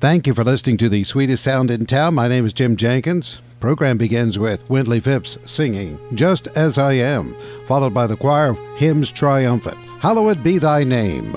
Thank you for listening to the sweetest sound in town. My name is Jim Jenkins. Program begins with Wintley Phipps singing Just As I Am, followed by the choir Hymns Triumphant. Hallowed be thy name.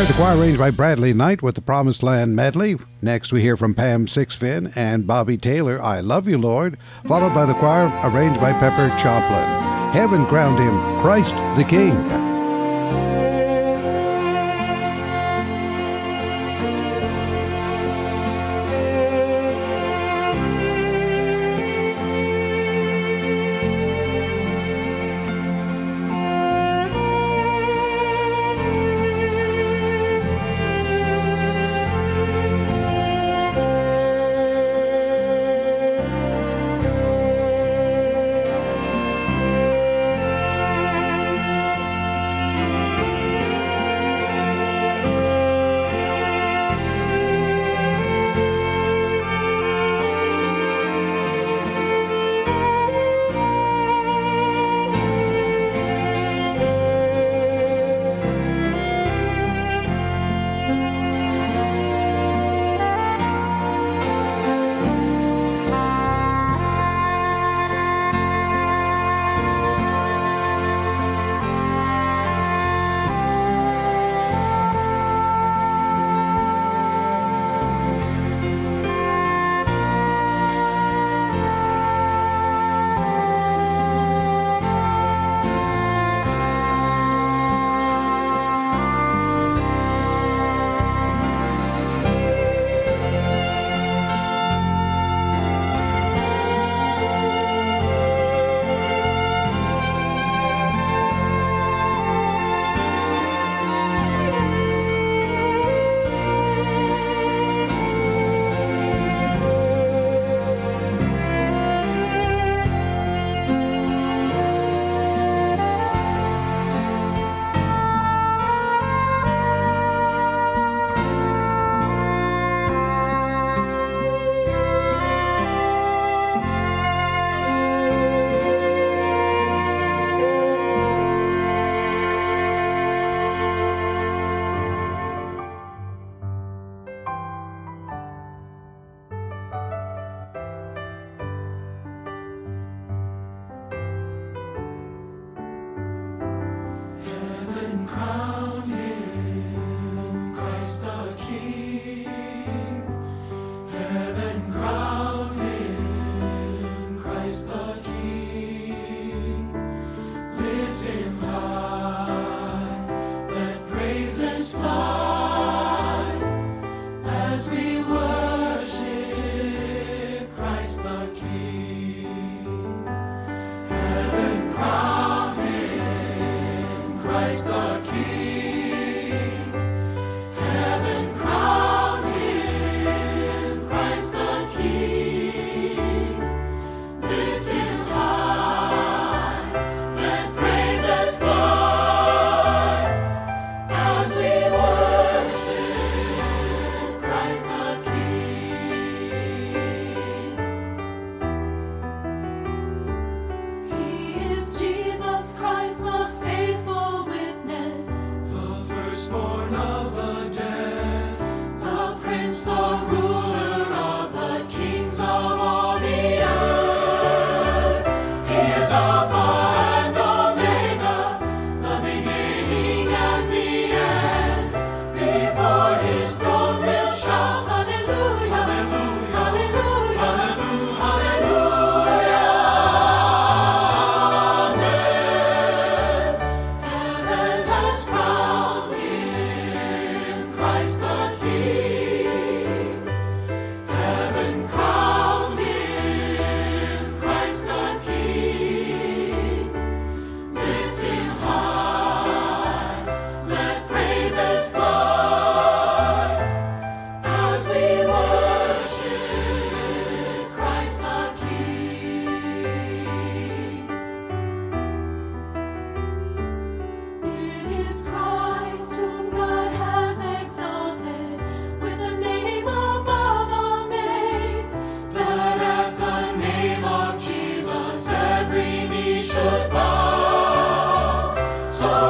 heard the choir arranged by Bradley Knight with the Promised Land medley. Next, we hear from Pam Sixfin and Bobby Taylor, I Love You, Lord, followed by the choir arranged by Pepper Choplin. Heaven crowned him Christ the King. Bow.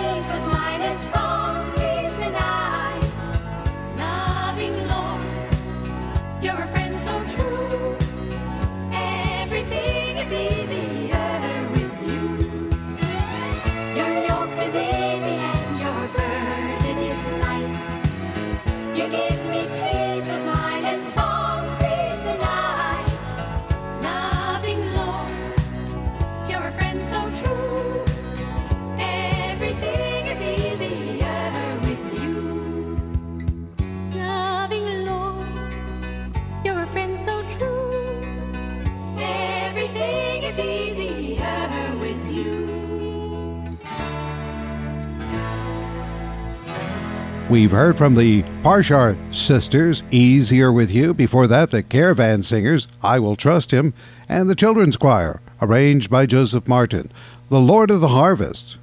We've heard from the Parshar Sisters, Easier With You. Before that, the Caravan Singers, I Will Trust Him, and the Children's Choir, arranged by Joseph Martin, The Lord of the Harvest.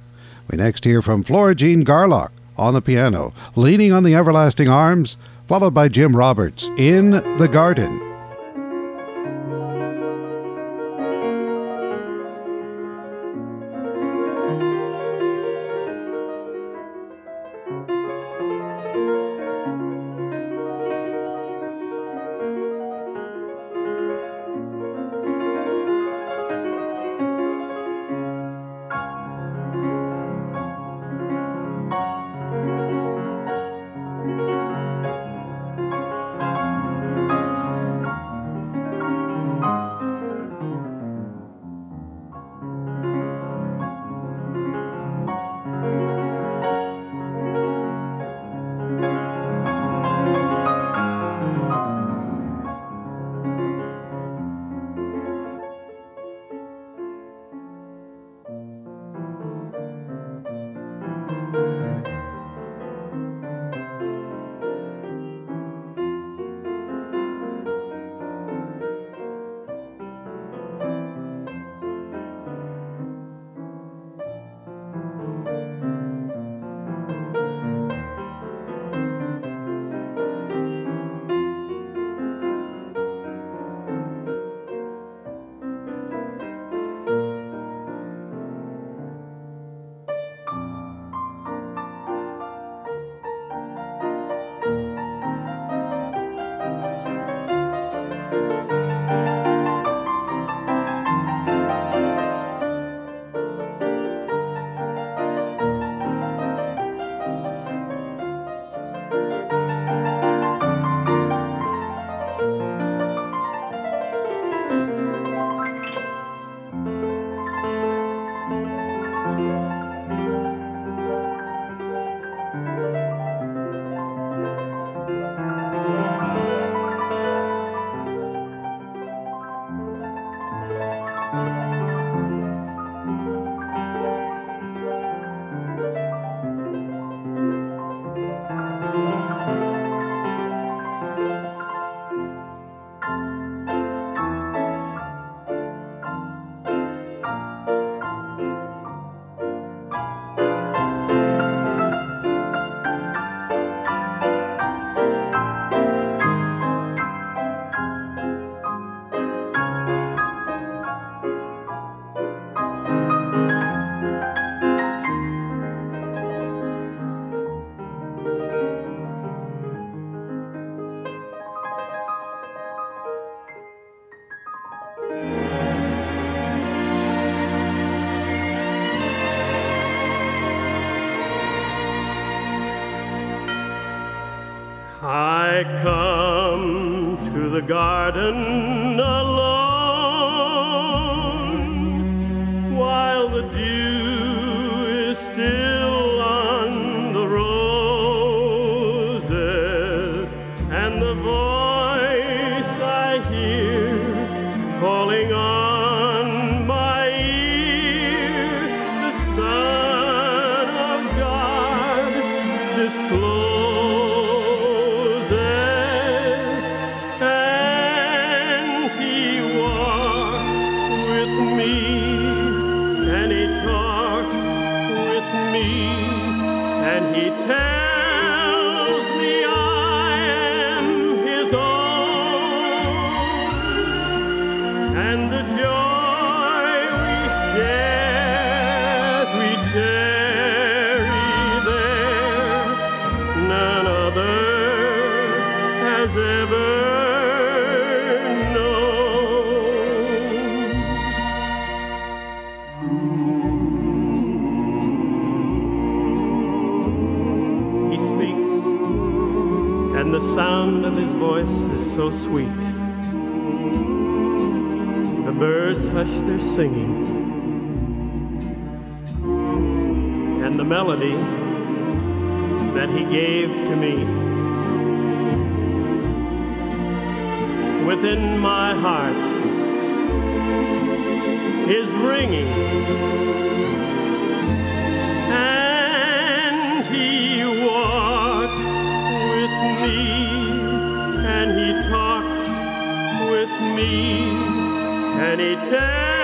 We next hear from Flora Jean Garlock on the piano, leaning on the everlasting arms, followed by Jim Roberts in The Garden. so sweet. The birds hush their singing, and the melody that he gave to me. Within my heart is ringing me. Can he tell?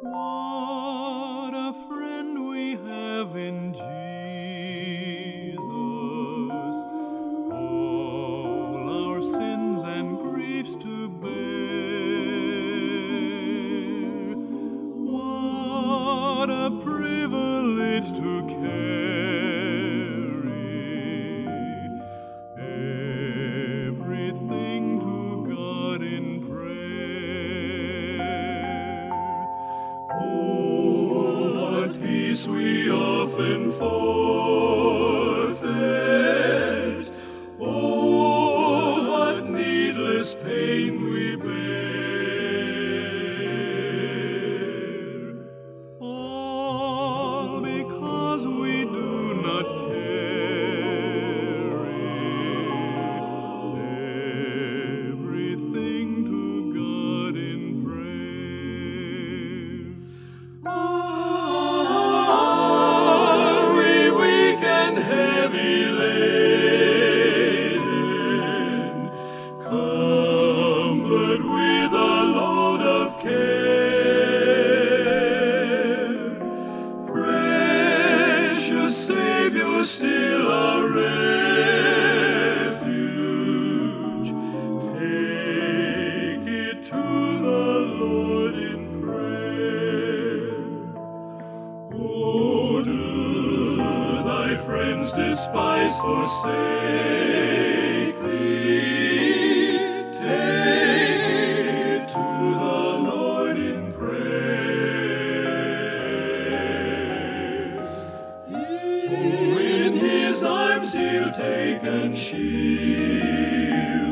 What a friend we have in Jesus. in his arms he'll take and shield.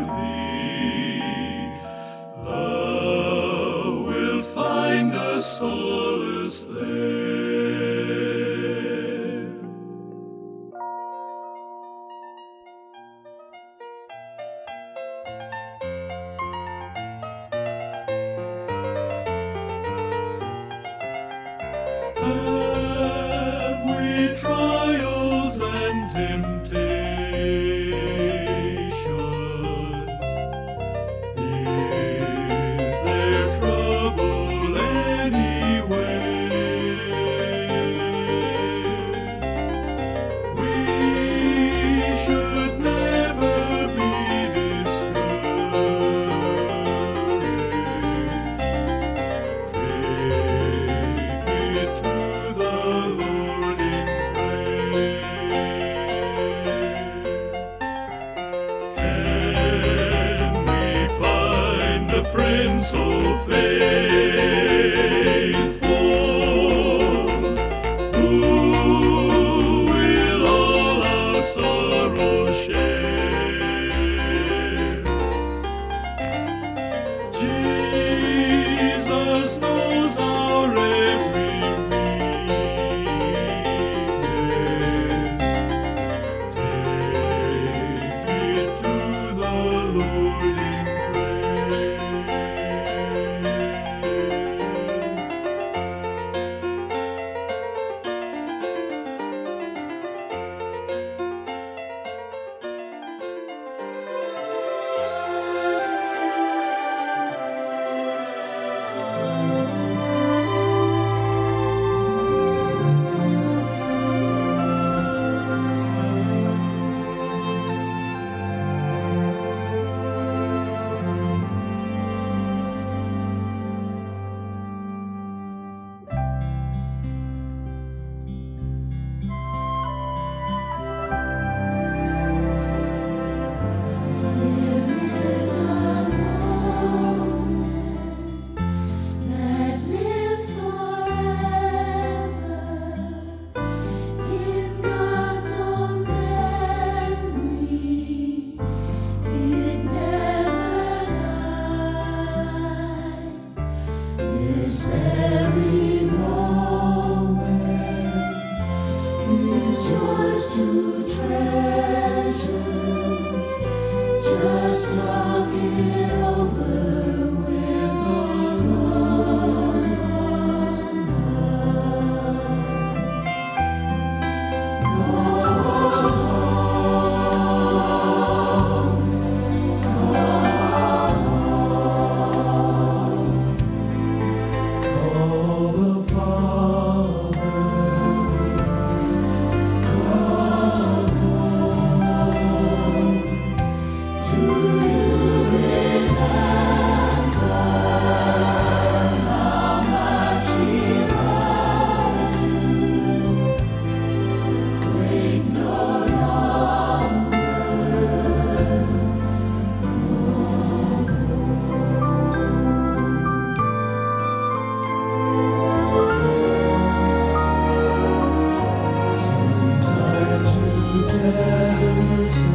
Yourself,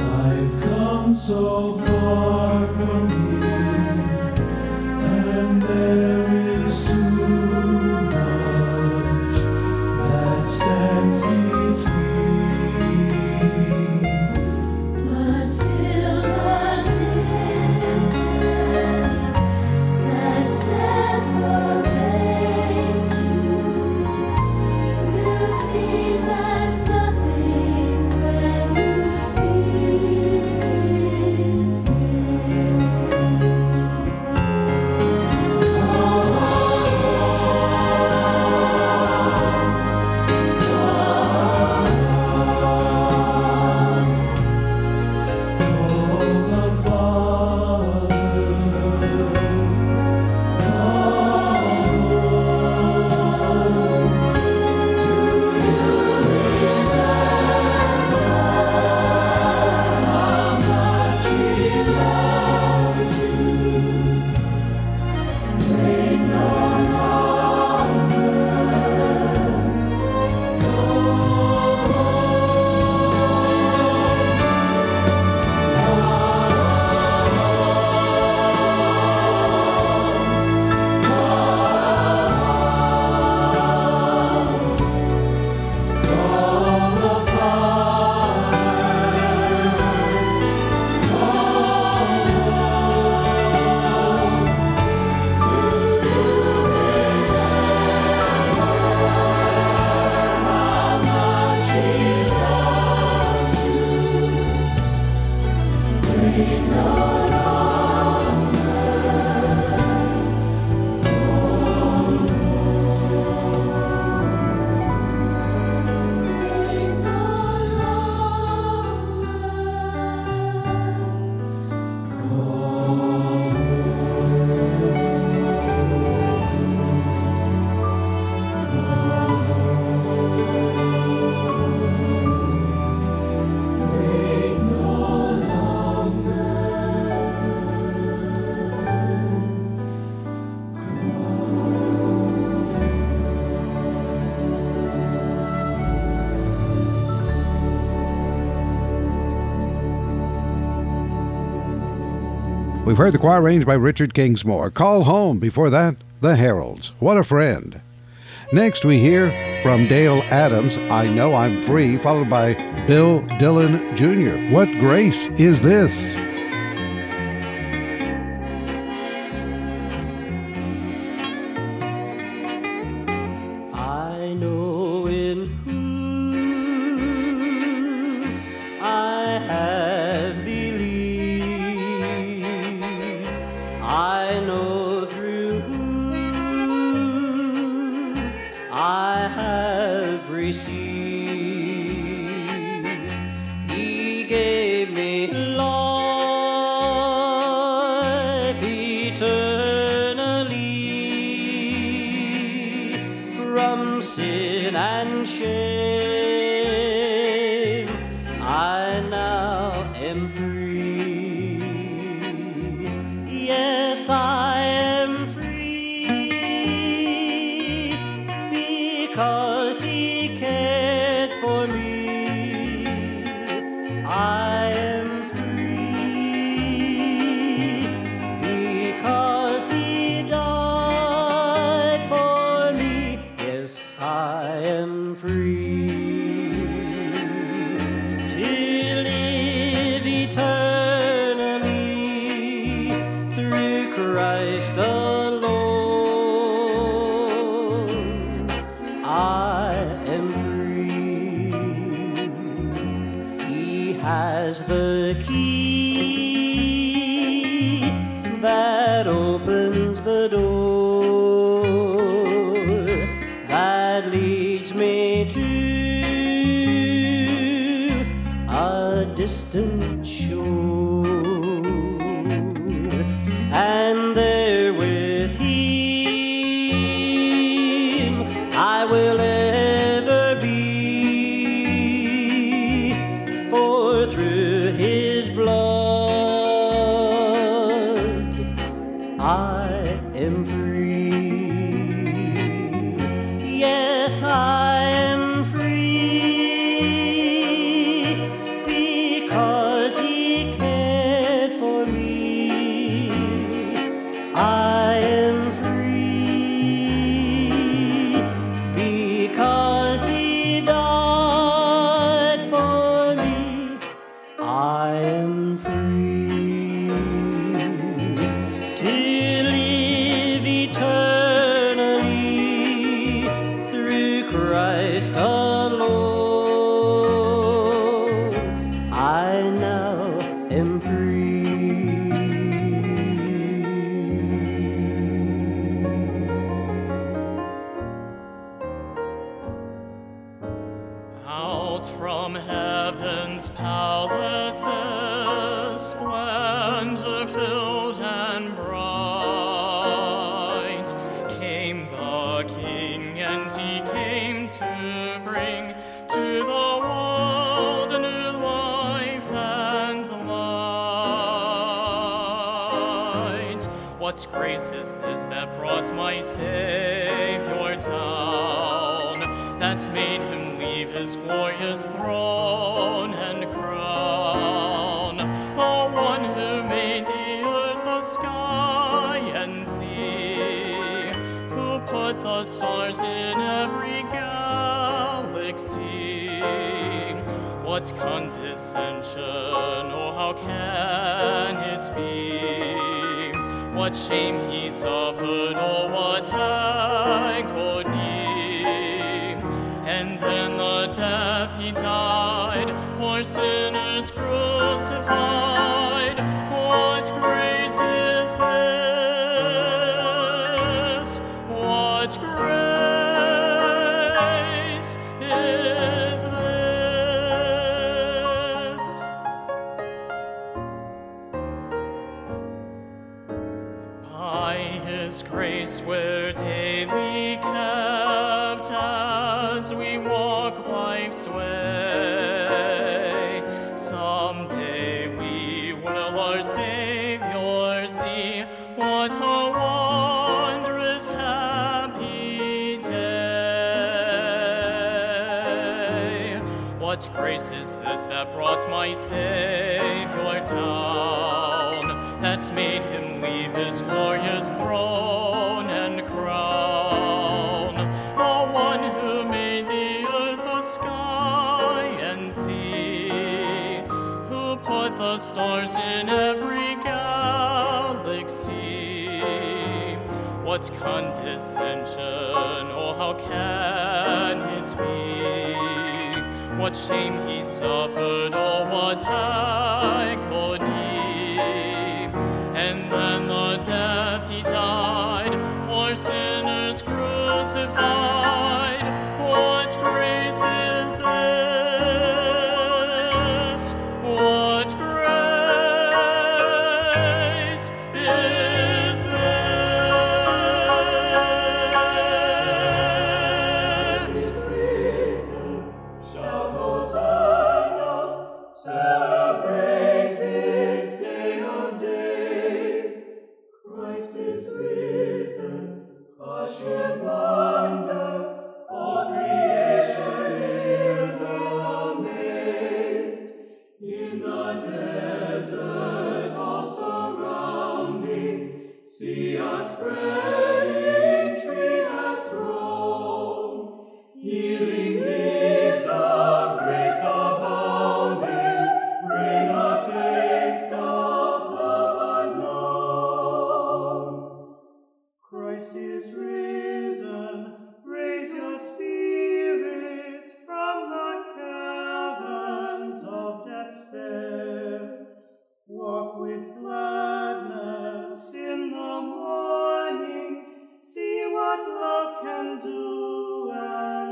I've come so far We've heard the choir arranged by Richard Kingsmore. Call Home. Before that, The Heralds. What a friend. Next, we hear from Dale Adams, I Know I'm Free, followed by Bill Dylan Jr. What grace is this? For palaces, splendor filled and bright, came the King, and he came to bring to the world a new life and light. What grace is this that brought my Savior his glorious throne and crown? The one who made the earth, the sky, and sea, who put the stars in every galaxy. What condescension, oh, how can it be? What shame he suffered, oh, what sinners crucified. What grace is this that brought my Savior down, that made him leave his glorious throne and crown? The one who made the earth, the sky, and sea, who put the stars in every galaxy. What condescension, oh, how can it be? shame he suffered, or what I morning, see what love can do.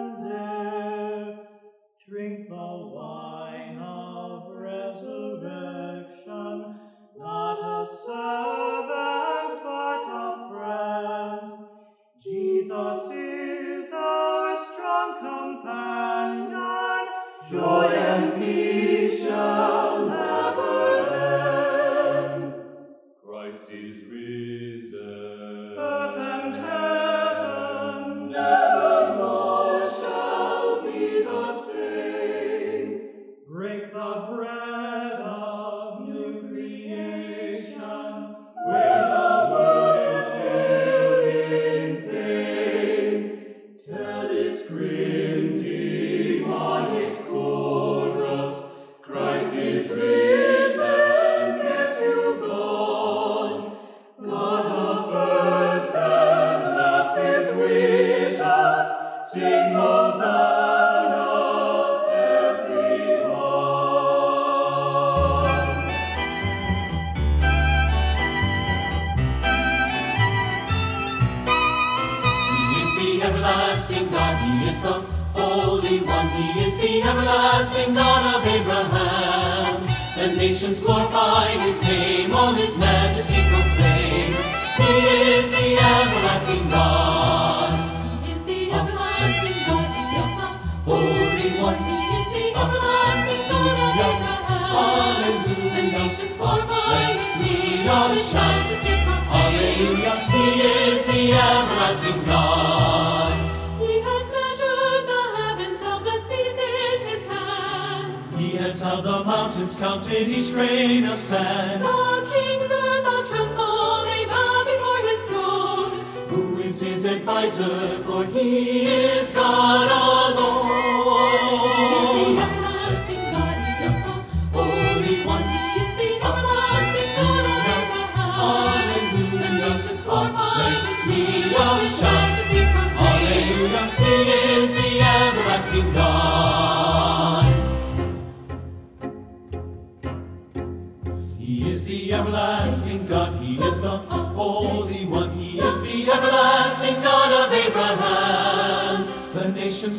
As how the mountains counted each grain of sand. The kings earth all tremble, they bow before his throne. Who is his adviser? For he is God alone.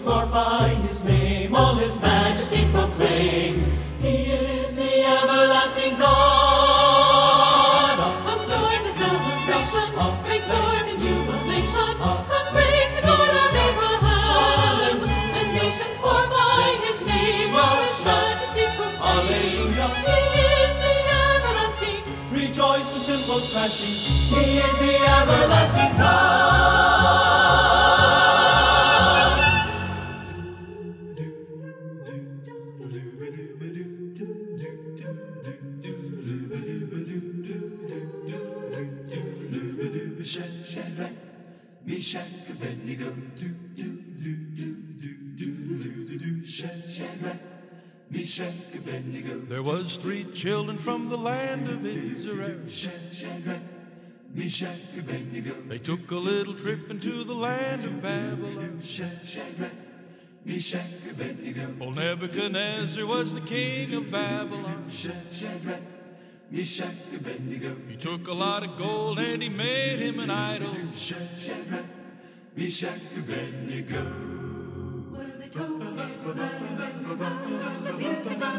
glorify his name, all his majesty proclaim. He is the everlasting God. Come joy, the celebration, make joy the jubilation. Come praise the God of Abraham. The nations glorify his name, all his majesty proclaim. Alleluia. He is the everlasting. Rejoice the cymbals crashing. He is the everlasting God. There was three children from the land of Israel. They took a little trip into the land of Babylon. Old Nebuchadnezzar was the king of Babylon. He took a lot of gold and he made him an idol. Meshach, Abednego. Well, they told everybody everybody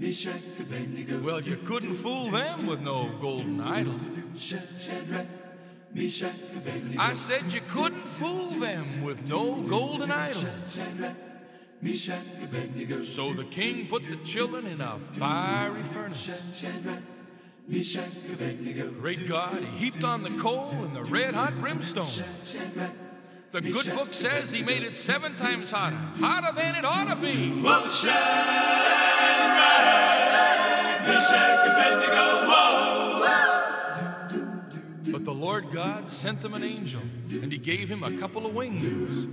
Well, you couldn't fool them with no golden idol. I said you couldn't fool them with no golden idol. So the king put the children in a fiery furnace. Great God, he heaped on the coal and the red hot brimstone. The good book says he made it seven times hotter, hotter than it ought to be. Whoa, Meshach, Abednego. But the Lord God sent them an angel, and he gave him a couple of wings.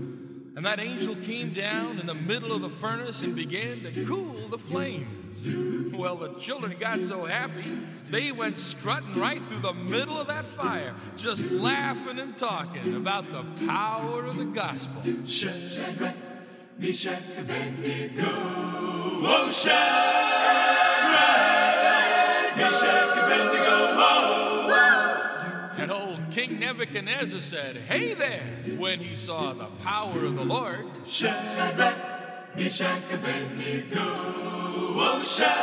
And that angel came down in the middle of the furnace and began to cool the flames. Well, the children got so happy, they went strutting right through the middle of that fire, just laughing and talking about the power of the gospel. Shadrach, Meshach, Abednego. Oh, Shadrach, Meshach, Nebuchadnezzar said, Hey there, when he saw the power of the Lord. Shadrach, Meshach, Abednego. Oh, Shadrach,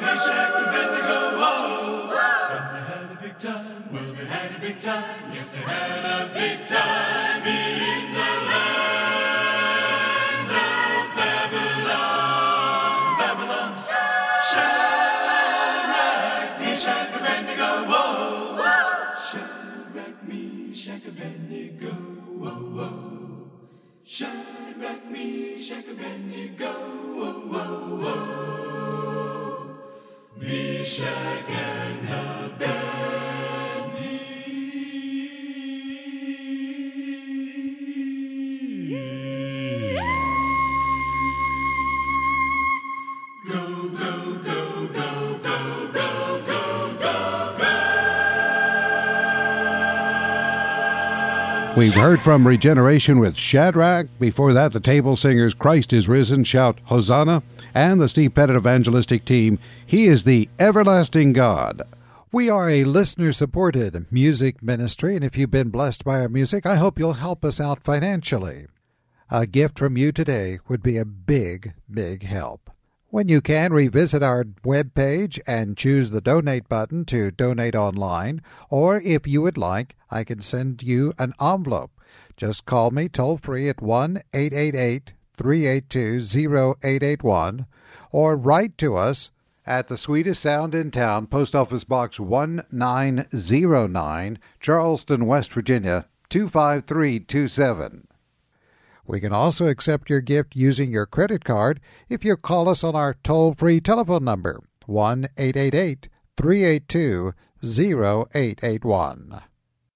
Meshach, Abednego. Whoa. And they had a big time. Well, they had a big time. Yes, they had a big time We've heard from Regeneration with Shadrach. Before that, the table singers Christ is Risen shout Hosanna, and the Steve Pettit evangelistic team He is the Everlasting God. We are a listener supported music ministry, and if you've been blessed by our music, I hope you'll help us out financially. A gift from you today would be a big, big help. When you can, revisit our webpage and choose the donate button to donate online, or if you would like, I can send you an envelope. Just call me toll free at 1 888 382 0881 or write to us at the sweetest sound in town, Post Office Box 1909, Charleston, West Virginia 25327. We can also accept your gift using your credit card if you call us on our toll free telephone number 1 888 382 0881.